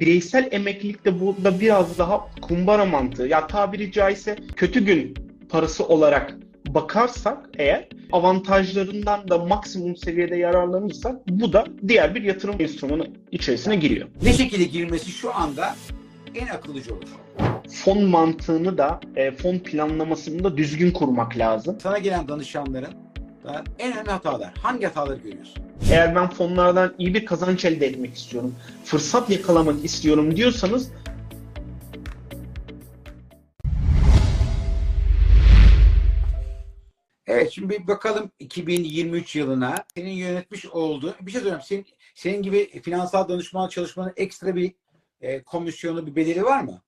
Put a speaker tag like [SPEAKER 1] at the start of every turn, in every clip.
[SPEAKER 1] Bireysel emeklilik de burada biraz daha kumbara mantığı. Ya tabiri caizse kötü gün parası olarak bakarsak eğer avantajlarından da maksimum seviyede yararlanırsak bu da diğer bir yatırım enstrümanı içerisine giriyor.
[SPEAKER 2] Ne şekilde girilmesi şu anda en akıllıca olur.
[SPEAKER 1] Fon mantığını da e, fon planlamasını da düzgün kurmak lazım.
[SPEAKER 2] Sana gelen danışanların da en önemli hatalar. Hangi hataları görüyorsun?
[SPEAKER 1] Eğer ben fonlardan iyi bir kazanç elde etmek istiyorum, fırsat yakalamak istiyorum diyorsanız
[SPEAKER 2] Evet şimdi bir bakalım 2023 yılına. Senin yönetmiş olduğu bir şey söyleyeyim. Senin, senin gibi finansal danışman çalışmanın ekstra bir e, komisyonu, bir bedeli var mı?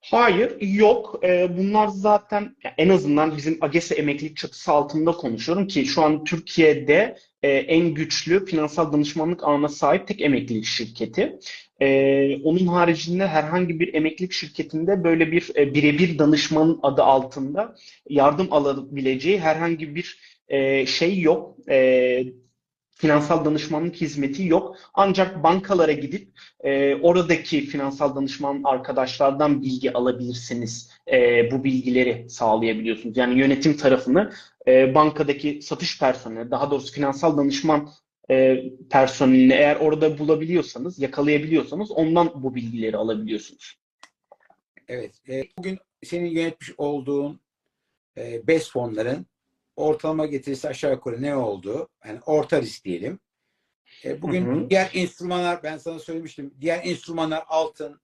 [SPEAKER 1] Hayır, yok. Ee, bunlar zaten en azından bizim AGESE emeklilik çatısı altında konuşuyorum ki şu an Türkiye'de e, en güçlü finansal danışmanlık ağına sahip tek emeklilik şirketi. Ee, onun haricinde herhangi bir emeklilik şirketinde böyle bir e, birebir danışmanın adı altında yardım alabileceği herhangi bir e, şey yok. E, finansal danışmanlık hizmeti yok. Ancak bankalara gidip e, oradaki finansal danışman arkadaşlardan bilgi alabilirsiniz. E, bu bilgileri sağlayabiliyorsunuz. Yani yönetim tarafını e, bankadaki satış personeli, daha doğrusu finansal danışman e, personelini eğer orada bulabiliyorsanız, yakalayabiliyorsanız ondan bu bilgileri alabiliyorsunuz.
[SPEAKER 2] Evet. E, bugün senin yönetmiş olduğun e, BES fonların ortalama getirisi aşağı yukarı ne oldu? Yani orta risk diyelim. E, bugün
[SPEAKER 1] Hı hı.
[SPEAKER 2] diğer enstrümanlar ben sana söylemiştim. Diğer enstrümanlar altın,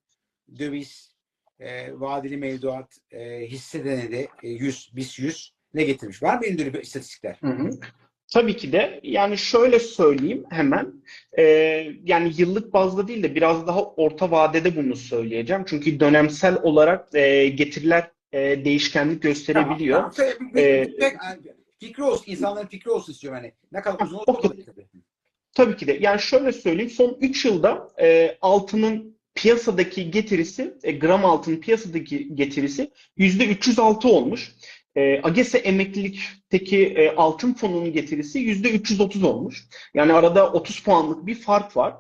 [SPEAKER 2] döviz, e, vadeli mevduat, e, hisse denedi, e, 100, BIS 100 ne getirmiş? Var mı elinde istatistikler?
[SPEAKER 1] Hı hı. Tabii ki de yani şöyle söyleyeyim hemen Ee, yani yıllık bazda değil de biraz daha orta vadede bunu söyleyeceğim. Çünkü dönemsel olarak e, getiriler e, değişkenlik gösterebiliyor.
[SPEAKER 2] Tamam, tamam.
[SPEAKER 1] Ee,
[SPEAKER 2] fikri olsun, insanların fikri olsun istiyorum hani. Ne kadar uzun olursa olur tabii.
[SPEAKER 1] Tabii ki de. Yani şöyle söyleyeyim. Son 3 yılda e, altının piyasadaki getirisi, e, gram altının piyasadaki getirisi %306 olmuş. E, AGESE emeklilikteki e, altın fonunun getirisi %330 olmuş. Yani arada 30 puanlık bir fark var.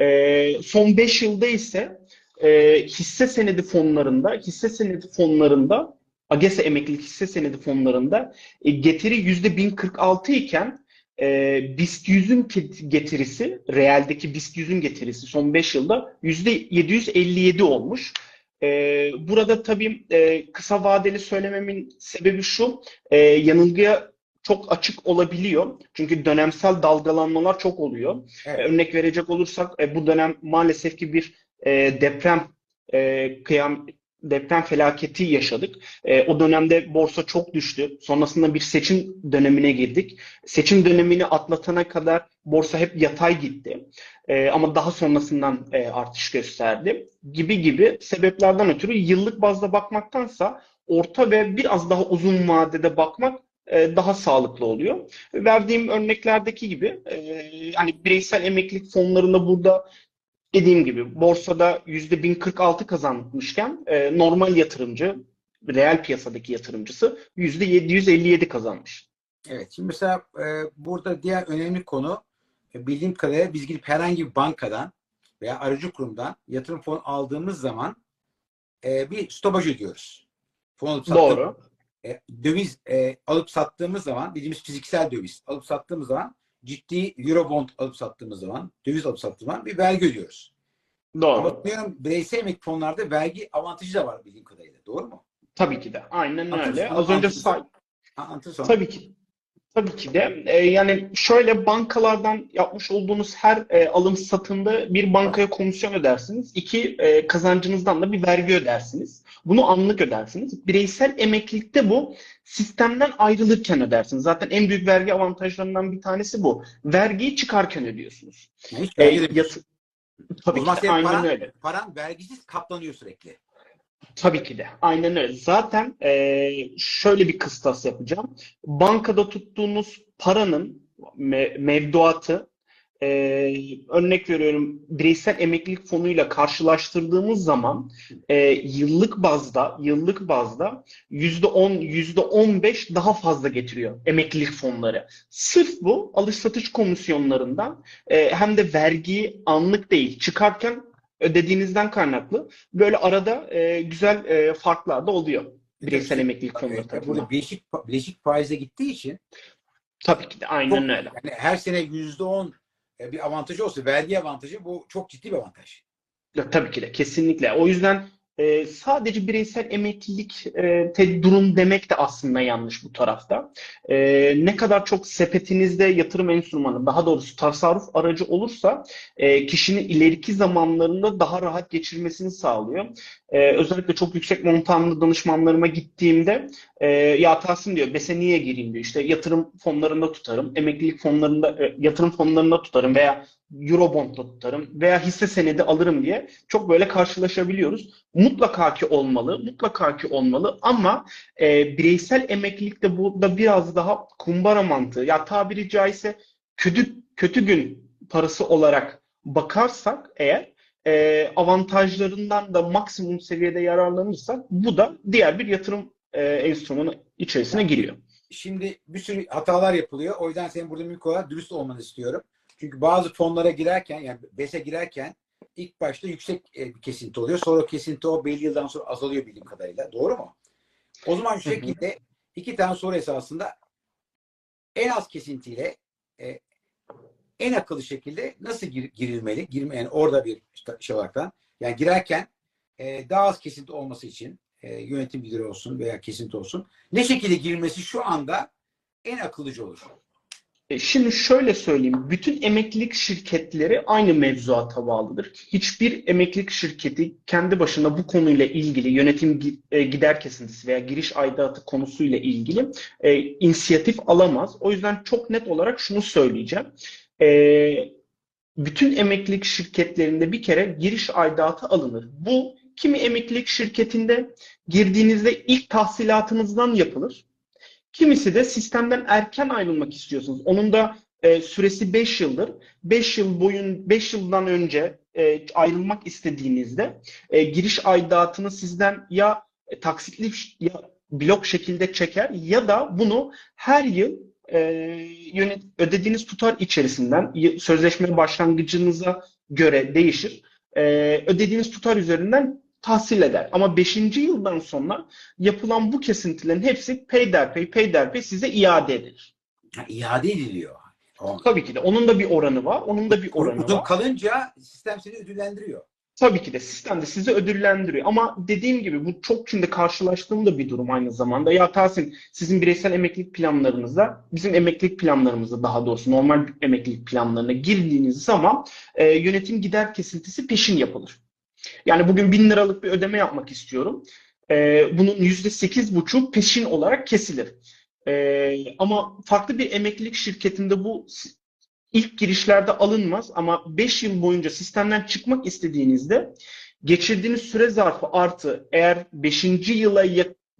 [SPEAKER 1] E, son 5 yılda ise e, hisse senedi fonlarında, hisse senedi fonlarında AGESE emeklilik hisse senedi fonlarında e, getiri %1046 iken e, BIST 100'ün ke- getirisi, realdeki BIST 100'ün getirisi son 5 yılda %757 olmuş. E, burada tabii e, kısa vadeli söylememin sebebi şu, e, yanılgıya çok açık olabiliyor. Çünkü dönemsel dalgalanmalar çok oluyor.
[SPEAKER 2] Evet.
[SPEAKER 1] E, Örnek verecek olursak e, bu dönem maalesef ki bir e, deprem kıyam deprem felaketi yaşadık. E, o dönemde borsa çok düştü. Sonrasında bir seçim dönemine girdik. Seçim dönemini atlatana kadar borsa hep yatay gitti. E, ama daha sonrasından e, artış gösterdi. Gibi gibi sebeplerden ötürü yıllık bazda bakmaktansa orta ve biraz daha uzun vadede bakmak e, daha sağlıklı oluyor. Verdiğim örneklerdeki gibi hani bireysel emeklilik fonlarında burada dediğim gibi borsada %1046 kazanmışken e, normal yatırımcı, reel piyasadaki yatırımcısı %757 kazanmış.
[SPEAKER 2] Evet. Şimdi mesela e, burada diğer önemli konu e, bildiğim kadarıyla biz gidip herhangi bir bankadan veya aracı kurumdan yatırım fonu aldığımız zaman e, bir stopaj ödüyoruz. Fon alıp
[SPEAKER 1] Doğru.
[SPEAKER 2] e, döviz e, alıp sattığımız zaman bildiğimiz fiziksel döviz alıp sattığımız zaman ciddi eurobond alıp sattığımız zaman döviz alıp sattığımız zaman bir vergi ödüyoruz. Ama
[SPEAKER 1] Doğru.
[SPEAKER 2] bakıyorum bireysel emekli fonlarda vergi avantajı da var bildiğim kadarıyla. Doğru mu?
[SPEAKER 1] Tabii ki de. Aynen öyle. Az önce say. Tabii ki. Tabii ki de. E, yani şöyle bankalardan yapmış olduğunuz her e, alım satımda bir bankaya komisyon ödersiniz. İki e, kazancınızdan da bir vergi ödersiniz. Bunu anlık ödersiniz. Bireysel emeklilikte bu sistemden ayrılırken ödersiniz. Zaten en büyük vergi avantajlarından bir tanesi bu. Vergiyi çıkarken ödüyorsunuz.
[SPEAKER 2] Hiç
[SPEAKER 1] E,
[SPEAKER 2] vergi
[SPEAKER 1] yatı- Tabii
[SPEAKER 2] O
[SPEAKER 1] ki de aynen
[SPEAKER 2] paran-
[SPEAKER 1] öyle.
[SPEAKER 2] paran vergisiz katlanıyor sürekli.
[SPEAKER 1] Tabii ki de. Aynen öyle. Zaten eee, şöyle bir kıstas yapacağım. Bankada tuttuğunuz paranın me- mevduatı eee, örnek veriyorum bireysel emeklilik fonuyla karşılaştırdığımız zaman eee, yıllık bazda yıllık bazda %10, %15 daha fazla getiriyor emeklilik fonları. Sırf bu alış satış komisyonlarından eee, hem de vergiyi anlık değil çıkarken ödediğinizden kaynaklı böyle arada e, güzel e, farklar da oluyor bireysel emeklilik fonları tarafından.
[SPEAKER 2] Burada bileşik, bileşik faize gittiği için
[SPEAKER 1] Tabii ki de aynen öyle.
[SPEAKER 2] yani her sene yüzde on e, bir avantajı olsa vergi avantajı bu çok ciddi bir avantaj.
[SPEAKER 1] Ya, tabii ki de kesinlikle. O yüzden e, sadece bireysel emeklilik e, te- durum demek de aslında yanlış bu tarafta. E, ne kadar çok sepetinizde yatırım enstrümanı, daha doğrusu tasarruf aracı olursa e, kişinin ileriki zamanlarında daha rahat geçirmesini sağlıyor. E, özellikle çok yüksek montanlı danışmanlarıma gittiğimde e, ya Tahsin diyor BES'e niye gireyim diyor. İşte yatırım fonlarında tutarım, emeklilik fonlarında, e, yatırım fonlarında tutarım veya Eurobond'da tutarım veya hisse senedi alırım diye çok böyle karşılaşabiliyoruz. Mutlaka ki olmalı, mutlaka ki olmalı ama e, bireysel emeklilikte burada biraz daha kumbara mantığı. Ya tabiri caizse kötü kötü gün parası olarak bakarsak eğer e, avantajlarından da maksimum seviyede yararlanırsak bu da diğer bir yatırım e, enstrümanı içerisine giriyor.
[SPEAKER 2] Şimdi bir sürü hatalar yapılıyor. O yüzden senin burada mümkün olarak dürüst olmanı istiyorum. Çünkü bazı fonlara girerken yani BES'e girerken ilk başta yüksek e, bir kesinti oluyor. Sonra o kesinti o belli yıldan sonra azalıyor bildiğim kadarıyla. Doğru mu? O zaman şu şekilde iki tane soru esasında en az kesintiyle e, en akıllı şekilde nasıl gir- girilmeli? Girme, yani orada bir şey olaraktan. Yani girerken e, daha az kesinti olması için e, yönetim lideri olsun veya kesinti olsun. Ne şekilde girilmesi şu anda en akıllıcı olur.
[SPEAKER 1] E, Şimdi şöyle söyleyeyim, bütün emeklilik şirketleri aynı mevzuata bağlıdır. Hiçbir emeklilik şirketi kendi başına bu konuyla ilgili yönetim e, gider kesintisi veya giriş aidatı konusuyla ilgili e, inisiyatif alamaz. O yüzden çok net olarak şunu söyleyeceğim. E, bütün emeklilik şirketlerinde bir kere giriş aidatı alınır. Bu kimi emeklilik şirketinde girdiğinizde ilk tahsilatınızdan yapılır. Kimisi de sistemden erken ayrılmak istiyorsunuz. Onun da e, süresi 5 yıldır. 5 yıl boyun 5 yıldan önce e, ayrılmak istediğinizde e, giriş aidatını sizden ya e, taksitli ya blok şekilde çeker ya da bunu her yıl e, yönet ödediğiniz tutar içerisinden sözleşme başlangıcınıza göre değişir. E, ödediğiniz tutar üzerinden tahsil eder. Ama 5. yıldan sonra yapılan bu kesintilerin hepsi peyderpey peyderpey size iade edilir.
[SPEAKER 2] Ha, iade ediliyor. O.
[SPEAKER 1] Tabii ki de onun da bir oranı var. Onun da bir oranı
[SPEAKER 2] Uzun
[SPEAKER 1] var.
[SPEAKER 2] kalınca sistem seni ödüllendiriyor.
[SPEAKER 1] Tabii ki de sistem de sizi ödüllendiriyor. Ama dediğim gibi bu çok şimdi karşılaştığım da bir durum aynı zamanda. Ya Tahsin sizin bireysel emeklilik planlarınızda bizim emeklilik planlarımızda daha doğrusu normal emeklilik planlarına girdiğiniz zaman e, yönetim gider kesintisi peşin yapılır. Yani bugün bin liralık bir ödeme yapmak istiyorum. E, bunun yüzde sekiz buçuk peşin olarak kesilir. E, ama farklı bir emeklilik şirketinde bu ilk girişlerde alınmaz ama 5 yıl boyunca sistemden çıkmak istediğinizde geçirdiğiniz süre zarfı artı eğer 5. yıla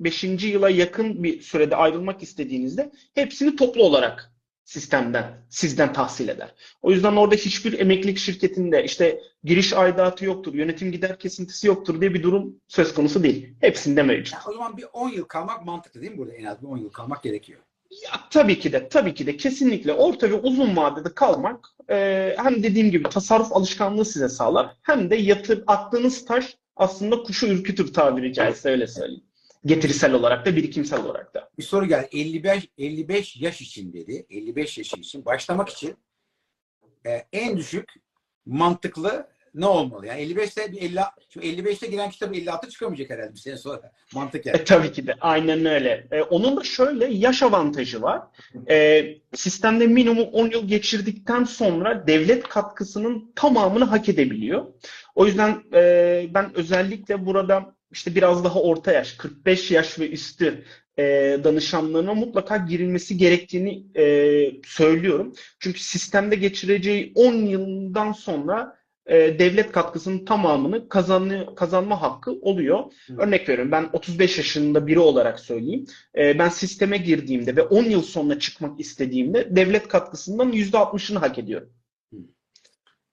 [SPEAKER 1] 5. yıla yakın bir sürede ayrılmak istediğinizde hepsini toplu olarak sistemden sizden tahsil eder. O yüzden orada hiçbir emeklilik şirketinde işte giriş aidatı yoktur, yönetim gider kesintisi yoktur diye bir durum söz konusu değil. Hepsinde mevcut.
[SPEAKER 2] Yani o zaman bir 10 yıl kalmak mantıklı değil mi burada? En az bir 10 yıl kalmak gerekiyor.
[SPEAKER 1] Ya, tabii ki de, tabii ki de kesinlikle orta ve uzun vadede kalmak e, hem dediğim gibi tasarruf alışkanlığı size sağlar hem de yatır attığınız taş aslında kuşu ürkütür tabiri caizse öyle söyleyeyim. Getirisel olarak da birikimsel olarak da.
[SPEAKER 2] Bir soru geldi. 55 55 yaş için dedi. 55 yaş için başlamak için e, en düşük mantıklı ne olmalı? Yani 55'te bir 50 şu 55'te giren kitabı 56 çıkamayacak herhalde bir sene sonra. Mantık yani.
[SPEAKER 1] E, tabii ki de aynen öyle. E, onun da şöyle yaş avantajı var. E, sistemde minimum 10 yıl geçirdikten sonra devlet katkısının tamamını hak edebiliyor. O yüzden e, ben özellikle burada işte biraz daha orta yaş, 45 yaş ve üstü e, danışanlarına mutlaka girilmesi gerektiğini e, söylüyorum. Çünkü sistemde geçireceği 10 yıldan sonra e, devlet katkısının tamamını kazanı, kazanma hakkı oluyor.
[SPEAKER 2] Hı.
[SPEAKER 1] Örnek veriyorum ben 35 yaşında biri olarak söyleyeyim. E, ben sisteme girdiğimde ve 10 yıl sonra çıkmak istediğimde devlet katkısından %60'ını hak ediyorum.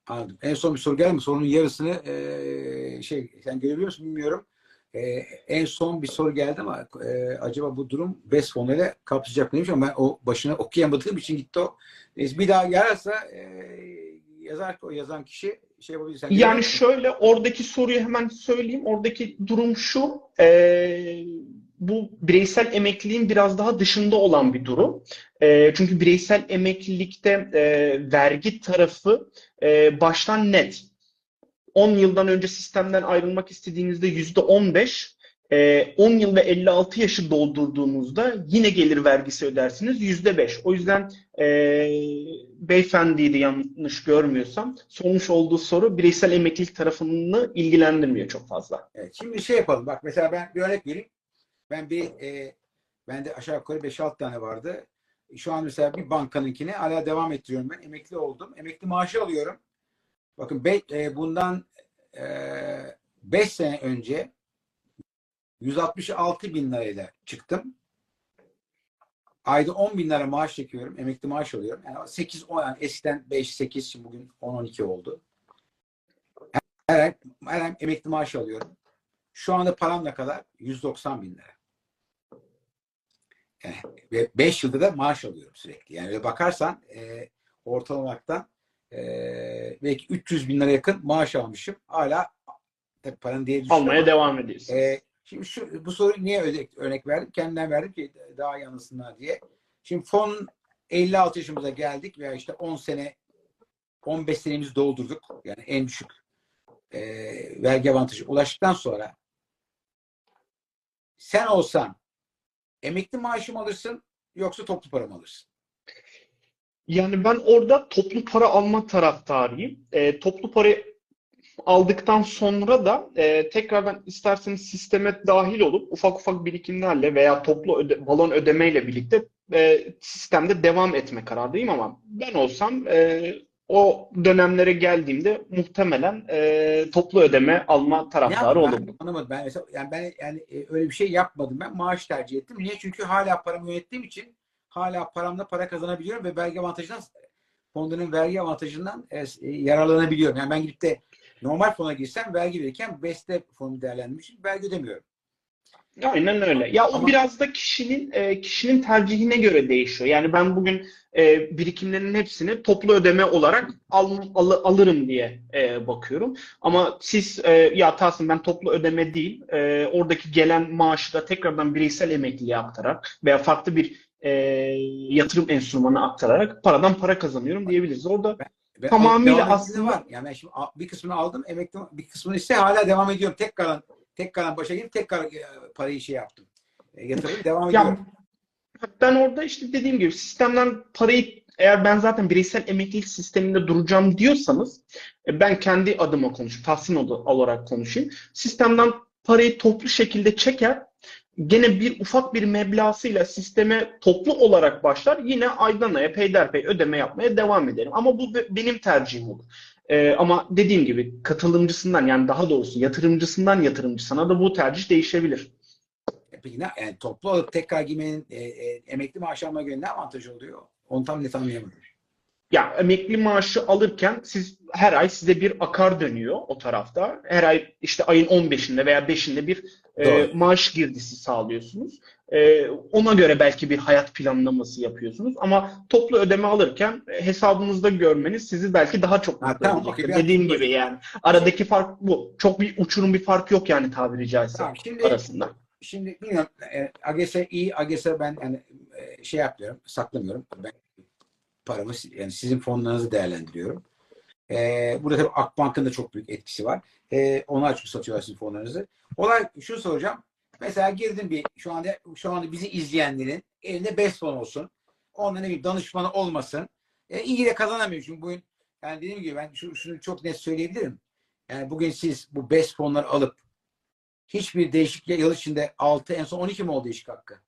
[SPEAKER 2] Anladım. En son bir soru geldi mi? Sorunun yarısını e, şey sen görebiliyor musun bilmiyorum. E, en son bir soru geldi ama e, acaba bu durum BES fonuyla kapsayacak mı demiş ama ben o başına okuyamadığım için gitti o. Neyse, bir daha yararsa e, yazar o yazan kişi şey yapabilirsen.
[SPEAKER 1] Yani şöyle oradaki soruyu hemen söyleyeyim. Oradaki durum şu. e, bu bireysel emekliliğin biraz daha dışında olan bir durum. E, çünkü bireysel emeklilikte e, vergi tarafı e, baştan net. 10 yıldan önce sistemden ayrılmak istediğinizde %15, e, 10 yıl ve 56 yaşı doldurduğunuzda yine gelir vergisi ödersiniz %5. O yüzden e, beyefendiydi yanlış görmüyorsam sormuş olduğu soru bireysel emeklilik tarafını ilgilendirmiyor çok fazla.
[SPEAKER 2] Evet, şimdi şey yapalım. Bak mesela ben bir örnek vereyim. Ben bir e, bende aşağı yukarı 5-6 tane vardı. Şu an mesela bir bankanınkini hala devam ettiriyorum ben. Emekli oldum. Emekli maaşı alıyorum. Bakın be, e, bundan 5 sene önce 166 bin lirayla çıktım. Ayda 10 bin lira maaş çekiyorum. Emekli maaş alıyorum. Yani 8 10 yani eskiden 5 8 şimdi bugün 10 12 oldu. Her ay, her ay emekli maaş alıyorum. Şu anda param ne kadar? 190 bin lira. Yani, ve 5 yılda da maaş alıyorum sürekli. Yani bakarsan e, ortalamaktan e, belki 300 bin lira yakın maaş almışım. Hala tabii paranın değeri düşüyor
[SPEAKER 1] Almaya
[SPEAKER 2] ama,
[SPEAKER 1] devam ediyorsun.
[SPEAKER 2] e, şimdi şu, bu soruyu niye örnek, örnek verdim? Kendimden verdim ki daha iyi anlasınlar diye. Şimdi fon 56 yaşımıza geldik veya işte 10 sene 15 senemizi doldurduk. Yani en düşük e, vergi avantajı ulaştıktan sonra sen olsan emekli maaşı mı alırsın yoksa toplu para mı alırsın?
[SPEAKER 1] Yani ben orada toplu para alma taraftarıyım. E, toplu para aldıktan sonra da e, tekrardan isterseniz sisteme dahil olup ufak ufak birikimlerle veya toplu öde, balon ödemeyle birlikte e, sistemde devam etme kararındayım ama ben olsam e, o dönemlere geldiğimde muhtemelen e, toplu ödeme alma taraftarı
[SPEAKER 2] Ya
[SPEAKER 1] olurdum.
[SPEAKER 2] anlamadım. Ben yani ben yani e, öyle bir şey yapmadım. Ben maaş tercih ettim. Niye? Çünkü hala paramı yönettiğim için hala paramla para kazanabiliyorum ve vergi avantajından fondanın vergi avantajından e, e, yararlanabiliyorum. Yani ben gidip de normal fona girsem vergi verirken beste fonu değerlendirmiş vergi ödemiyorum.
[SPEAKER 1] Aynen öyle. Ya o
[SPEAKER 2] Ama-
[SPEAKER 1] biraz da kişinin e, kişinin tercihine göre değişiyor. Yani ben bugün e, birikimlerin hepsini toplu ödeme olarak al, al- alırım diye e, bakıyorum. Ama siz e, ya Tahsin ben toplu ödeme değil, e, oradaki gelen maaşı da tekrardan bireysel emekliliğe aktararak veya farklı bir e, yatırım enstrümanına aktararak paradan para kazanıyorum diyebiliriz. Orada
[SPEAKER 2] Ve
[SPEAKER 1] Tamamıyla aslında-
[SPEAKER 2] var. Yani ben şimdi bir kısmını aldım, emekli bir kısmını ise hala devam ediyorum.Tek kalan tek kalan başa gelip tek kalan e, parayı şey yaptım. E, yatırıp devam
[SPEAKER 1] Ya
[SPEAKER 2] ediyorum.
[SPEAKER 1] ben orada işte dediğim gibi sistemden parayı eğer ben zaten bireysel emeklilik sisteminde duracağım diyorsanız e, ben kendi adıma konuşayım, tahsin ol- olarak konuşayım. Sistemden parayı toplu şekilde çeker, gene bir ufak bir meblağıyla sisteme toplu olarak başlar. Yine aydan aya peyderpey ödeme yapmaya devam ederim. Ama bu be- benim tercihim olur. E, ama dediğim gibi katılımcısından yani daha doğrusu yatırımcısından yatırımcısına da bu tercih değişebilir.
[SPEAKER 2] E, Peki ne, yani toplu alıp tekrar giymenin e, e, emekli maaş almaya göre ne avantajı oluyor? Onu tam net anlayamadım.
[SPEAKER 1] Ya emekli maaşı alırken siz her ay size bir akar dönüyor o tarafta. Her ay işte ayın 15'inde veya 5'inde bir e, maaş girdisi sağlıyorsunuz. E, ona göre belki bir hayat planlaması yapıyorsunuz. Ama toplu ödeme alırken e, hesabınızda görmeniz sizi belki daha çok mutlu
[SPEAKER 2] tamam,
[SPEAKER 1] edecektir. Dediğim gibi yani aradaki fark bu. Çok bir uçurum bir fark yok yani tabiri caizse
[SPEAKER 2] Tamam, şimdi
[SPEAKER 1] arasında.
[SPEAKER 2] şimdi bilmiyorum e, AGS iyi AGS ben yani e, şey yapmıyorum saklamıyorum. Ben paramı yani sizin fonlarınızı değerlendiriyorum. E, burada tabii Akbank'ın da çok büyük etkisi var. E, onlar çünkü satıyorlar sizin fonlarınızı. Olay şu soracağım. Mesela girdim bir şu anda şu anda bizi izleyenlerin elinde 5 fon olsun. Onunla ne bileyim danışmanı olmasın. E, iyi de kazanamıyor çünkü bugün yani dediğim gibi ben şu, şunu çok net söyleyebilirim. Yani bugün siz bu 5 fonları alıp hiçbir değişiklik yıl içinde 6 en son 12 mi oldu değişik hakkı?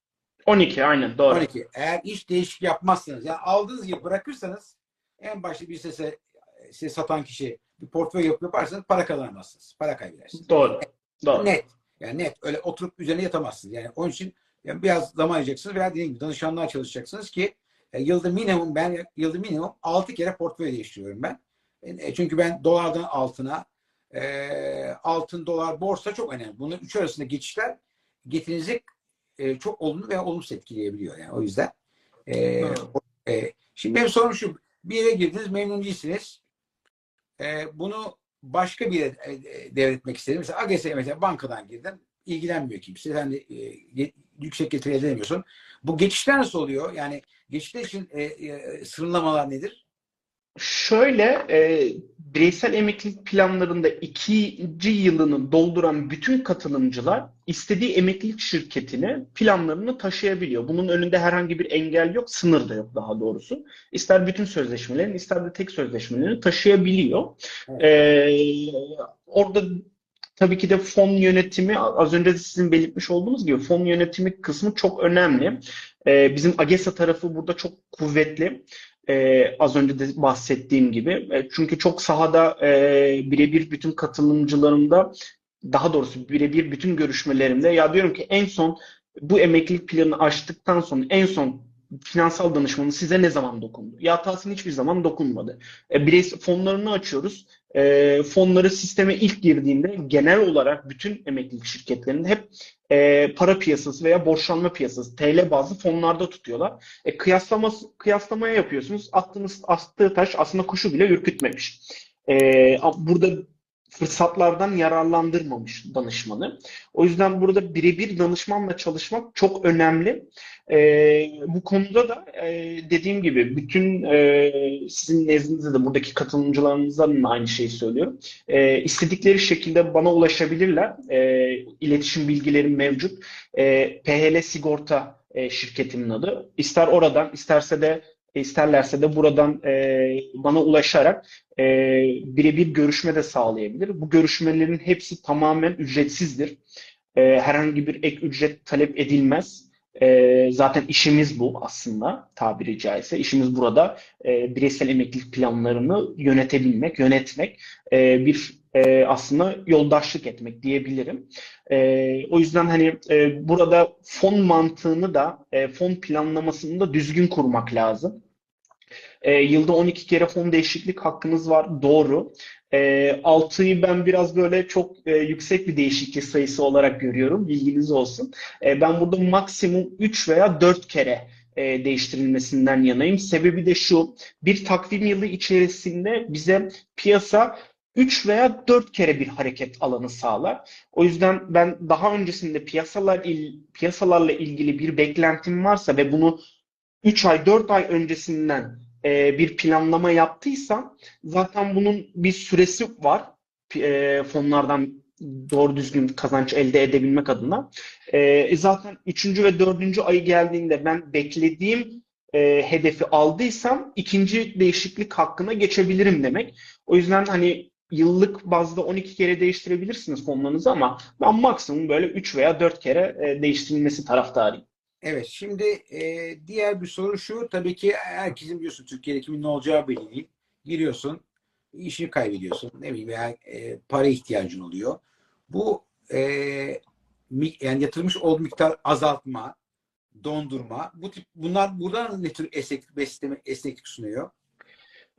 [SPEAKER 1] 12 aynen doğru.
[SPEAKER 2] 12. Eğer hiç değişik yapmazsanız yani aldığınız gibi bırakırsanız en başta bir size, size satan kişi bir portföy yapıp yaparsanız para kazanamazsınız. Para kaybedersiniz.
[SPEAKER 1] Doğru. Doğru.
[SPEAKER 2] Net. Yani net. Öyle oturup üzerine yatamazsınız. Yani onun için yani biraz zaman ayıracaksınız veya dediğim gibi danışanlığa çalışacaksınız ki e, yılda minimum ben yılda minimum 6 kere portföy değiştiriyorum ben. E, çünkü ben dolardan altına e, altın, dolar, borsa çok önemli. Bunların üç arasında geçişler getirinizi e, çok olumlu veya olumsuz etkileyebiliyor. Yani o yüzden e, e, şimdi benim sorum şu. Bir yere girdiniz memnun değilsiniz. E, bunu başka bir yere e, e, devretmek istedim. Mesela AGS'ye mesela bankadan girdin. ilgilenmiyor kimse. Sen de e, yüksek getiri elde edemiyorsun. Bu geçişler nasıl oluyor? Yani geçişler için e, e, sınırlamalar nedir?
[SPEAKER 1] Şöyle e, bireysel emeklilik planlarında ikinci yılını dolduran bütün katılımcılar istediği emeklilik şirketine planlarını taşıyabiliyor. Bunun önünde herhangi bir engel yok, sınır da yok daha doğrusu. İster bütün sözleşmelerin, ister de tek sözleşmelerini taşıyabiliyor.
[SPEAKER 2] Evet.
[SPEAKER 1] E, orada tabii ki de fon yönetimi, az önce de sizin belirtmiş olduğunuz gibi fon yönetimi kısmı çok önemli. E, bizim AGESA tarafı burada çok kuvvetli. Ee, az önce de bahsettiğim gibi. E, çünkü çok sahada e, birebir bütün katılımcılarımda daha doğrusu birebir bütün görüşmelerimde ya diyorum ki en son bu emeklilik planını açtıktan sonra en son finansal danışmanı size ne zaman dokundu? Ya Tahsin hiçbir zaman dokunmadı. E, bireysel fonlarını açıyoruz. E, fonları sisteme ilk girdiğinde genel olarak bütün emeklilik şirketlerinde hep e, para piyasası veya borçlanma piyasası TL bazlı fonlarda tutuyorlar. E, kıyaslama, kıyaslamaya yapıyorsunuz. Attığınız attığı taş aslında kuşu bile ürkütmemiş. E, burada fırsatlardan yararlandırmamış danışmanı. O yüzden burada birebir danışmanla çalışmak çok önemli. E, bu konuda da e, dediğim gibi bütün e, sizin nezdinizde de buradaki katılımcılarınızdan da aynı şeyi söylüyorum. E, istedikleri şekilde bana ulaşabilirler. E, iletişim bilgilerim mevcut. E, PHL Sigorta e, şirketimin adı. İster oradan, isterse de isterlerse de buradan e, bana ulaşarak e, birebir görüşme de sağlayabilir. Bu görüşmelerin hepsi tamamen ücretsizdir. E, herhangi bir ek ücret talep edilmez. E, zaten işimiz bu aslında tabiri caizse. İşimiz burada e, bireysel emeklilik planlarını yönetebilmek, yönetmek, e, bir e, aslında yoldaşlık etmek diyebilirim. E, o yüzden hani e, burada fon mantığını da, e, fon planlamasını da düzgün kurmak lazım. E, yılda 12 kere fon değişiklik hakkınız var. Doğru. E, 6'yı ben biraz böyle çok e, yüksek bir değişiklik sayısı olarak görüyorum. Bilginiz olsun. E, ben burada maksimum 3 veya 4 kere e, değiştirilmesinden yanayım. Sebebi de şu. Bir takvim yılı içerisinde bize piyasa 3 veya 4 kere bir hareket alanı sağlar. O yüzden ben daha öncesinde piyasalar il, piyasalarla ilgili bir beklentim varsa ve bunu 3 ay 4 ay öncesinden e, bir planlama yaptıysam zaten bunun bir süresi var e, fonlardan doğru düzgün kazanç elde edebilmek adına. E, zaten 3. ve 4. ayı geldiğinde ben beklediğim e, hedefi aldıysam ikinci değişiklik hakkına geçebilirim demek. O yüzden hani yıllık bazda 12 kere değiştirebilirsiniz fonlarınızı ama ben maksimum böyle 3 veya 4 kere e, değiştirilmesi taraftarıyım.
[SPEAKER 2] Evet, şimdi e, diğer bir soru şu. Tabii ki herkesin biliyorsun Türkiye'de kimin ne olacağı belli değil. Giriyorsun, işini kaybediyorsun. Ne bileyim veya e, para ihtiyacın oluyor. Bu e, yani yatırmış olduğu miktar azaltma, dondurma. Bu tip bunlar buradan ne tür esneklik, esneklik sunuyor?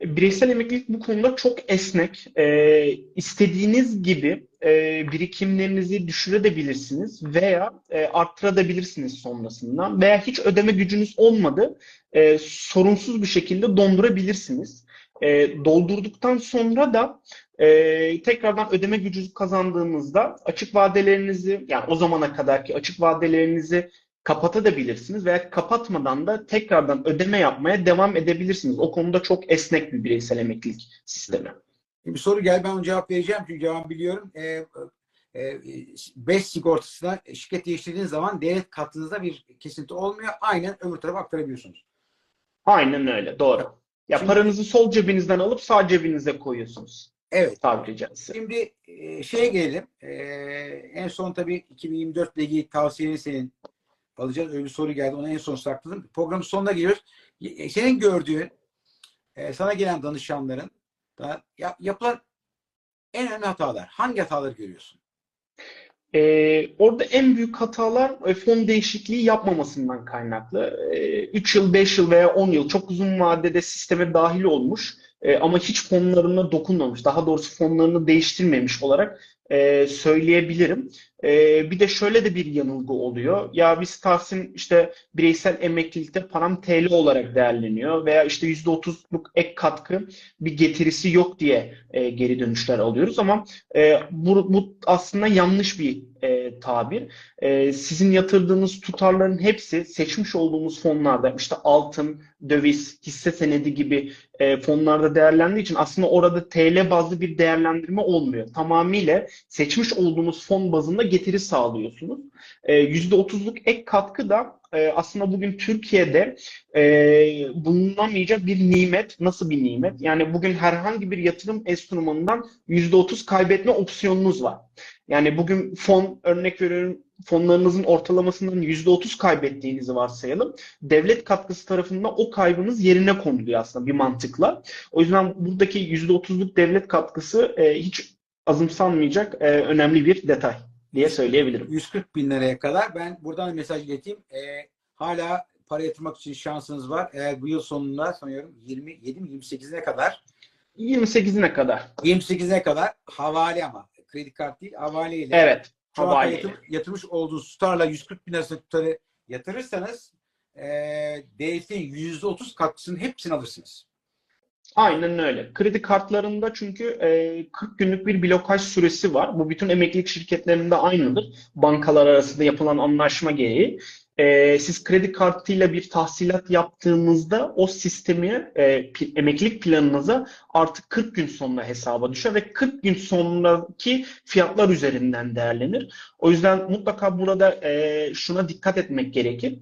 [SPEAKER 1] Bireysel emeklilik bu konuda çok esnek. E, istediğiniz gibi e, birikimlerinizi düşürebilirsiniz veya e, arttırabilirsiniz sonrasında veya hiç ödeme gücünüz olmadı e, sorunsuz bir şekilde dondurabilirsiniz. E, doldurduktan sonra da e, tekrardan ödeme gücü kazandığınızda açık vadelerinizi yani o zamana kadarki açık vadelerinizi kapatabilirsiniz veya kapatmadan da tekrardan ödeme yapmaya devam edebilirsiniz. O konuda çok esnek bir bireysel emeklilik sistemi.
[SPEAKER 2] Bir soru gel ben onu cevap vereceğim çünkü cevap biliyorum. E, e, BES sigortasına şirket değiştirdiğiniz zaman devlet kattığınızda bir kesinti olmuyor. Aynen öbür tarafa aktarabiliyorsunuz.
[SPEAKER 1] Aynen öyle. Doğru. Ya
[SPEAKER 2] Şimdi,
[SPEAKER 1] paranızı sol cebinizden alıp sağ cebinize koyuyorsunuz.
[SPEAKER 2] Evet.
[SPEAKER 1] Tabiri caizse.
[SPEAKER 2] Şimdi e, şeye gelelim. E, en son tabii 2024 ile ilgili tavsiyeni senin alacağız. Öyle bir soru geldi. Onu en son sakladım. Programın sonuna geliyoruz. Senin gördüğün e, sana gelen danışanların da yapılan en önemli hatalar. Hangi hataları görüyorsun?
[SPEAKER 1] Ee, orada en büyük hatalar e, fon değişikliği yapmamasından kaynaklı. 3 ee, yıl, 5 yıl veya 10 yıl çok uzun vadede sisteme dahil olmuş e, ama hiç fonlarına dokunmamış, daha doğrusu fonlarını değiştirmemiş olarak e, söyleyebilirim. E, bir de şöyle de bir yanılgı oluyor. Ya biz Tahsin işte bireysel emeklilikte param TL olarak değerleniyor veya işte %30'luk ek katkı bir getirisi yok diye e, geri dönüşler alıyoruz ama e, bu, bu aslında yanlış bir e, tabir. E, sizin yatırdığınız tutarların hepsi seçmiş olduğumuz fonlarda işte altın, döviz, hisse senedi gibi e, fonlarda değerlendiği için aslında orada TL bazlı bir değerlendirme olmuyor. Tamamıyla seçmiş olduğunuz fon bazında getiri sağlıyorsunuz. E, %30'luk ek katkı da e, aslında bugün Türkiye'de e, bulunamayacak bir nimet. Nasıl bir nimet? Yani bugün herhangi bir yatırım enstrümanından %30 kaybetme opsiyonunuz var. Yani bugün fon, örnek veriyorum fonlarınızın ortalamasından %30 kaybettiğinizi varsayalım. Devlet katkısı tarafından o kaybınız yerine konuluyor aslında bir mantıkla. O yüzden buradaki %30'luk devlet katkısı e, hiç azımsanmayacak önemli bir detay diye söyleyebilirim.
[SPEAKER 2] 140 bin liraya kadar ben buradan mesaj ileteyim. E, hala para yatırmak için şansınız var. Eğer bu yıl sonunda sanıyorum 27 mi 28'ine kadar
[SPEAKER 1] 28'ine kadar.
[SPEAKER 2] 28'ine kadar havale ama kredi kart değil havale ile
[SPEAKER 1] Evet. Havale.
[SPEAKER 2] yatır- yatırmış olduğunuz tutarla 140 bin arasında tutarı yatırırsanız e, DS'nin %30 katkısının hepsini alırsınız.
[SPEAKER 1] Aynen öyle. Kredi kartlarında çünkü e, 40 günlük bir blokaj süresi var. Bu bütün emeklilik şirketlerinde aynıdır. Bankalar arasında yapılan anlaşma gereği. E, siz kredi kartıyla bir tahsilat yaptığınızda o sistemi e, emeklilik planınıza artık 40 gün sonra hesaba düşer ve 40 gün sonraki fiyatlar üzerinden değerlenir. O yüzden mutlaka burada e, şuna dikkat etmek gerekir.